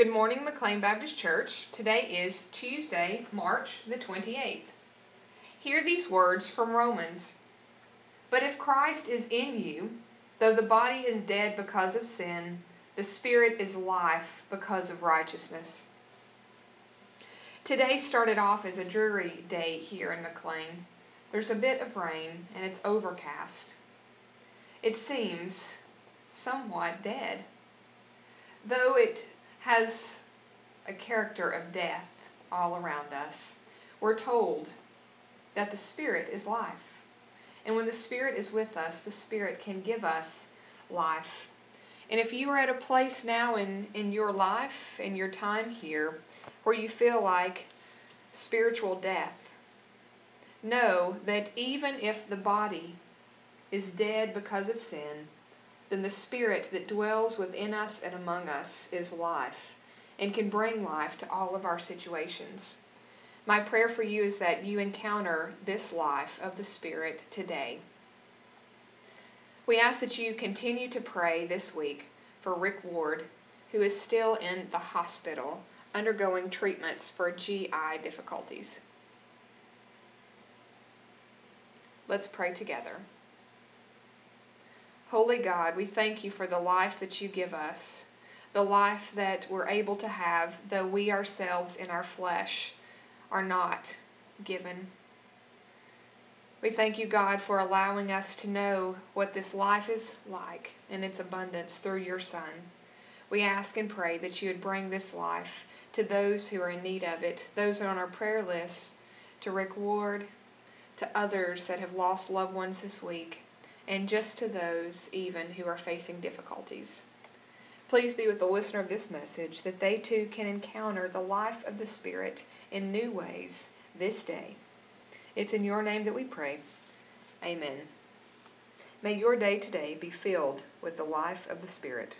Good morning, McLean Baptist Church. Today is Tuesday, March the 28th. Hear these words from Romans. But if Christ is in you, though the body is dead because of sin, the spirit is life because of righteousness. Today started off as a dreary day here in McLean. There's a bit of rain and it's overcast. It seems somewhat dead. Though it has a character of death all around us. We're told that the Spirit is life. And when the Spirit is with us, the Spirit can give us life. And if you are at a place now in, in your life, in your time here, where you feel like spiritual death, know that even if the body is dead because of sin, then the Spirit that dwells within us and among us is life and can bring life to all of our situations. My prayer for you is that you encounter this life of the Spirit today. We ask that you continue to pray this week for Rick Ward, who is still in the hospital undergoing treatments for GI difficulties. Let's pray together. Holy God, we thank you for the life that you give us, the life that we're able to have, though we ourselves in our flesh are not given. We thank you, God, for allowing us to know what this life is like in its abundance through your Son. We ask and pray that you would bring this life to those who are in need of it, those on our prayer list, to Rick Ward, to others that have lost loved ones this week and just to those even who are facing difficulties. Please be with the listener of this message that they too can encounter the life of the Spirit in new ways this day. It's in your name that we pray. Amen. May your day today be filled with the life of the Spirit.